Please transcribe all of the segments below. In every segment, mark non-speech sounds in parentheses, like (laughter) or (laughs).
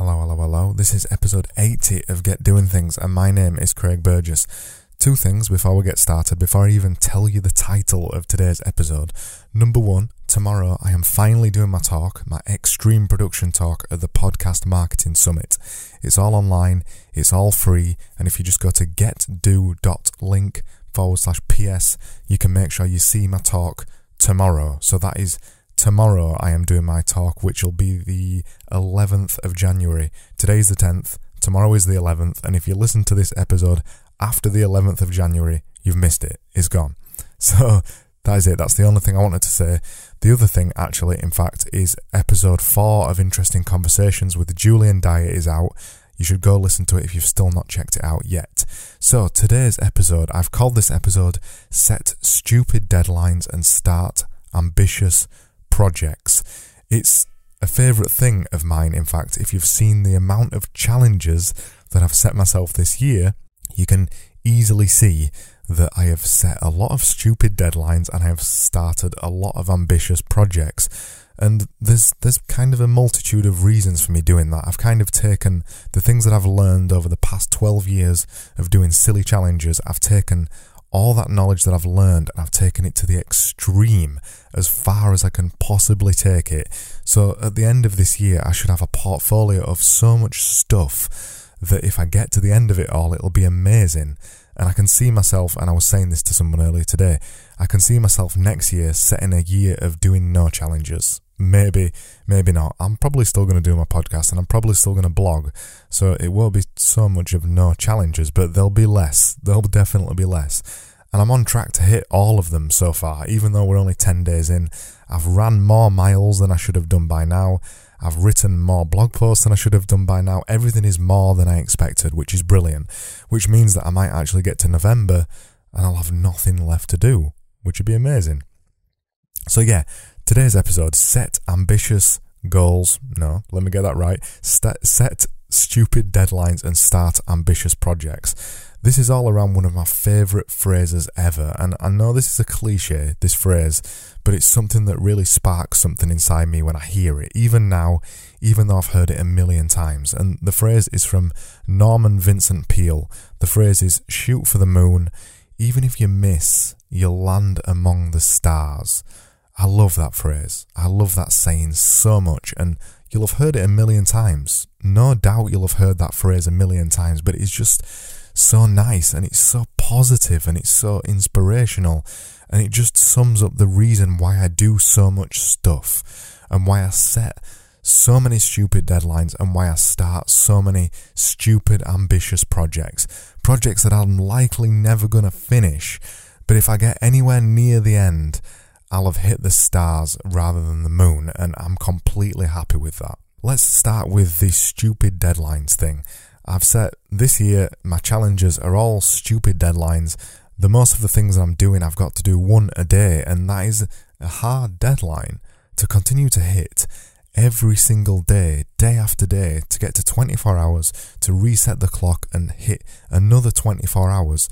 Hello, hello, hello. This is episode 80 of Get Doing Things, and my name is Craig Burgess. Two things before we get started, before I even tell you the title of today's episode. Number one, tomorrow I am finally doing my talk, my extreme production talk at the Podcast Marketing Summit. It's all online, it's all free, and if you just go to getdo.link forward slash PS, you can make sure you see my talk tomorrow. So that is tomorrow I am doing my talk, which will be the 11th of January. Today's the 10th, tomorrow is the 11th, and if you listen to this episode after the 11th of January, you've missed it. It's gone. (laughs) So that is it. That's the only thing I wanted to say. The other thing, actually, in fact, is episode 4 of Interesting Conversations with Julian Dyer is out. You should go listen to it if you've still not checked it out yet. So, today's episode, I've called this episode Set Stupid Deadlines and Start Ambitious projects. It's a favourite thing of mine, in fact. If you've seen the amount of challenges that I've set myself this year, you can easily see that I have set a lot of stupid deadlines and I have started a lot of ambitious projects. And there's there's kind of a multitude of reasons for me doing that. I've kind of taken the things that I've learned over the past 12 years of doing silly challenges, I've taken all that knowledge that I've learned and I've taken it to the extreme as far as I can possibly take it. So at the end of this year, I should have a portfolio of so much stuff that if I get to the end of it all, it'll be amazing. And I can see myself, and I was saying this to someone earlier today, I can see myself next year setting a year of doing no challenges. Maybe, maybe not. I'm probably still going to do my podcast and I'm probably still going to blog. So it won't be so much of no challenges, but there'll be less. There'll definitely be less. And I'm on track to hit all of them so far, even though we're only 10 days in. I've ran more miles than I should have done by now. I've written more blog posts than I should have done by now. Everything is more than I expected, which is brilliant. Which means that I might actually get to November and I'll have nothing left to do, which would be amazing. So yeah, Today's episode set ambitious goals. No, let me get that right. Set, set stupid deadlines and start ambitious projects. This is all around one of my favourite phrases ever, and I know this is a cliche, this phrase, but it's something that really sparks something inside me when I hear it, even now, even though I've heard it a million times. And the phrase is from Norman Vincent Peale. The phrase is shoot for the moon, even if you miss, you'll land among the stars. I love that phrase. I love that saying so much, and you'll have heard it a million times. No doubt you'll have heard that phrase a million times, but it's just so nice and it's so positive and it's so inspirational and it just sums up the reason why I do so much stuff and why I set so many stupid deadlines and why I start so many stupid ambitious projects. Projects that I'm likely never going to finish, but if I get anywhere near the end, I'll have hit the stars rather than the moon, and I'm completely happy with that. Let's start with the stupid deadlines thing. I've set this year, my challenges are all stupid deadlines. The most of the things I'm doing, I've got to do one a day, and that is a hard deadline to continue to hit every single day, day after day, to get to 24 hours, to reset the clock and hit another 24 hours.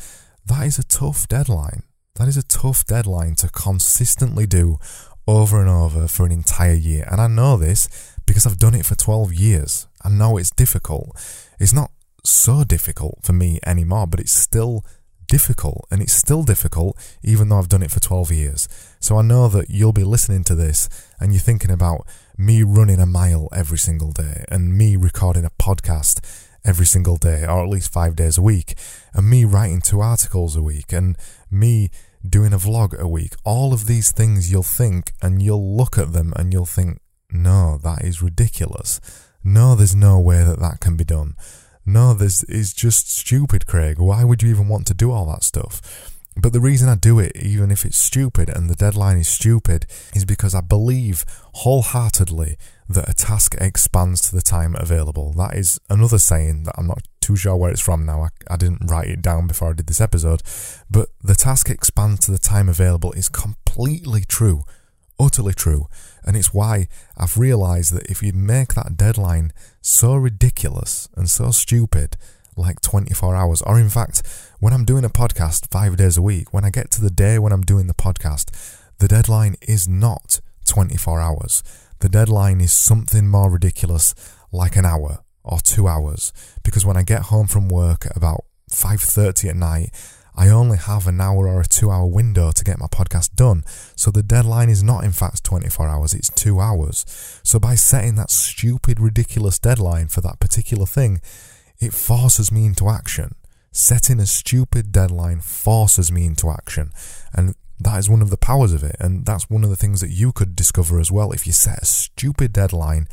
That is a tough deadline. That is a tough deadline to consistently do over and over for an entire year. And I know this because I've done it for 12 years. I know it's difficult. It's not so difficult for me anymore, but it's still difficult. And it's still difficult even though I've done it for 12 years. So I know that you'll be listening to this and you're thinking about me running a mile every single day and me recording a podcast every single day, or at least five days a week, and me writing two articles a week, and me doing a vlog a week. All of these things you'll think and you'll look at them and you'll think, no, that is ridiculous. No, there's no way that that can be done. No, this is just stupid, Craig. Why would you even want to do all that stuff? But the reason I do it, even if it's stupid and the deadline is stupid, is because I believe wholeheartedly that a task expands to the time available. That is another saying that I'm not too sure where it's from now. I, I didn't write it down before I did this episode. But the task expands to the time available is completely true, utterly true. And it's why I've realised that if you make that deadline so ridiculous and so stupid, like 24 hours, or in fact, when I'm doing a podcast five days a week, when I get to the day when I'm doing the podcast, the deadline is not 24 hours. The deadline is something more ridiculous, like an hour or two hours because when I get home from work at about 5.30 at night, I only have an hour or a two hour window to get my podcast done. So the deadline is not in fact 24 hours, it's two hours. So by setting that stupid, ridiculous deadline for that particular thing, it forces me into action. Setting a stupid deadline forces me into action. And that is one of the powers of it. And that's one of the things that you could discover as well. If you set a stupid deadline,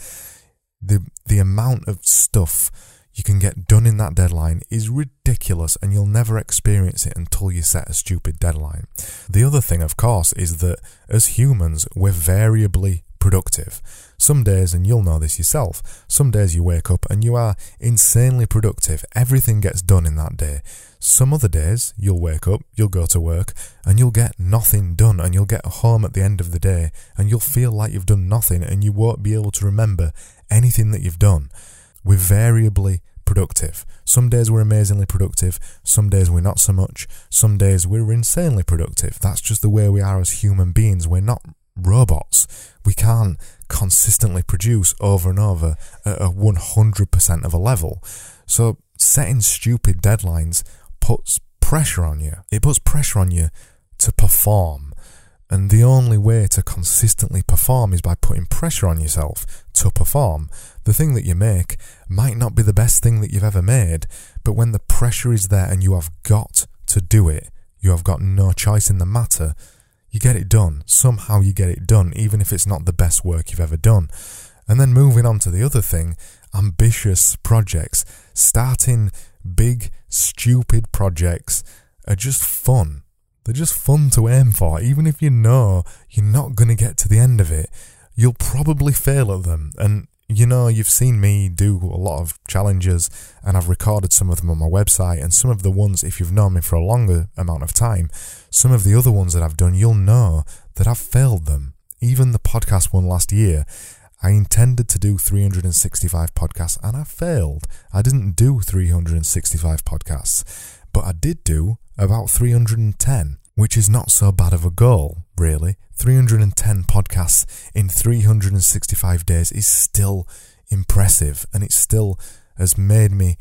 the, the amount of stuff you can get done in that deadline is ridiculous and you'll never experience it until you set a stupid deadline. The other thing, of course, is that as humans, we're variably productive. Some days, and you'll know this yourself, some days you wake up and you are insanely productive. Everything gets done in that day. Some other days, you'll wake up, you'll go to work, and you'll get nothing done, and you'll get home at the end of the day, and you'll feel like you've done nothing, and you won't be able to remember anything that you've done. We're variably productive. Some days we're amazingly productive, some days we're not so much, some days we're insanely productive. That's just the way we are as human beings. We're not robots. We can't consistently produce over and over at a 100% of a level. So setting stupid deadlines puts pressure on you. It puts pressure on you to perform. And the only way to consistently perform is by putting pressure on yourself to perform. The thing that you make might not be the best thing that you've ever made, but when the pressure is there and you have got to do it, you have got no choice in the matter, you get it done. Somehow you get it done, even if it's not the best work you've ever done. And then moving on to the other thing, ambitious projects. Starting big, stupid projects are just fun they're just fun to aim for. Even if you know you're not going to get to the end of it, you'll probably fail at them. And you know, you've seen me do a lot of challenges and I've recorded some of them on my website and some of the ones, if you've known me for a longer amount of time, some of the other ones that I've done, you'll know that I've failed them. Even the podcast one last year, I intended to do 365 podcasts and I failed. I didn't do 365 podcasts, but I did do about 310, which is not so bad of a goal, really. 310 podcasts in 365 days is still impressive, and it still has made me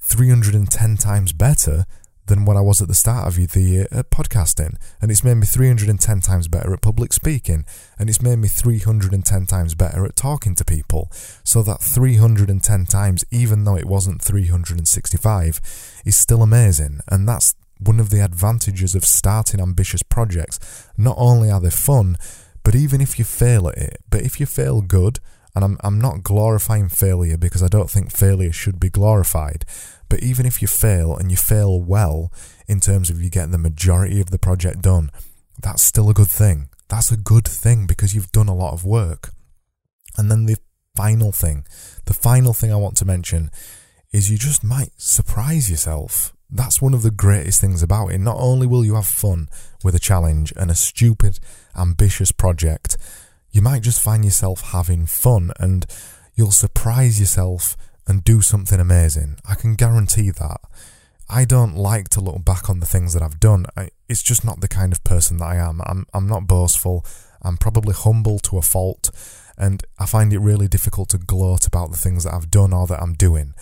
310 times better than what I was at the start of the year at podcasting. And it's made me 310 times better at public speaking. And it's made me 310 times better at talking to people. So that 310 times, even though it wasn't 365, is still amazing. And that's one of the advantages of starting ambitious projects. Not only are they fun, but even if you fail at it, but if you fail good, and I'm, I'm not glorifying failure because I don't think failure should be glorified, but even if you fail and you fail well in terms of you get the majority of the project done, that's still a good thing. That's a good thing because you've done a lot of work. And then the final thing, the final thing I want to mention is you just might surprise yourself that's one of the greatest things about it. Not only will you have fun with a challenge and a stupid, ambitious project, you might just find yourself having fun and you'll surprise yourself and do something amazing. I can guarantee that. I don't like to look back on the things that I've done. I, it's just not the kind of person that I am. I'm, I'm not boastful. I'm probably humble to a fault, and I find it really difficult to gloat about the things that I've done or that I'm doing.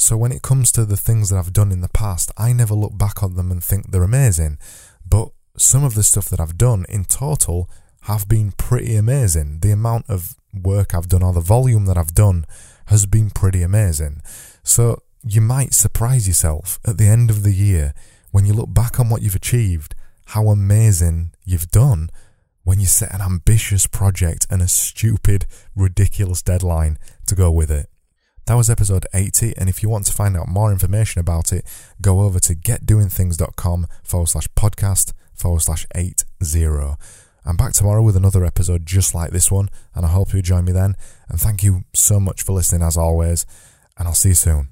So when it comes to the things that I've done in the past, I never look back on them and think they're amazing. But some of the stuff that I've done in total have been pretty amazing. The amount of work I've done or the volume that I've done has been pretty amazing. So you might surprise yourself at the end of the year when you look back on what you've achieved, how amazing you've done when you set an ambitious project and a stupid, ridiculous deadline to go with it. That was episode 80, and if you want to find out more information about it, go over to getdoingthings.com forward slash podcast forward slash 80. I'm back tomorrow with another episode just like this one, and I hope you join me then. And thank you so much for listening as always, and I'll see you soon.